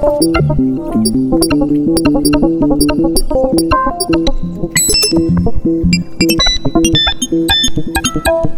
Thank you.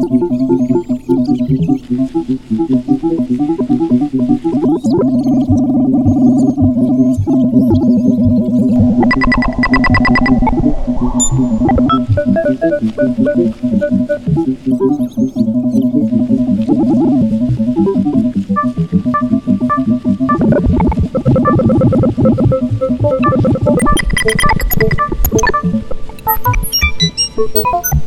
Thank.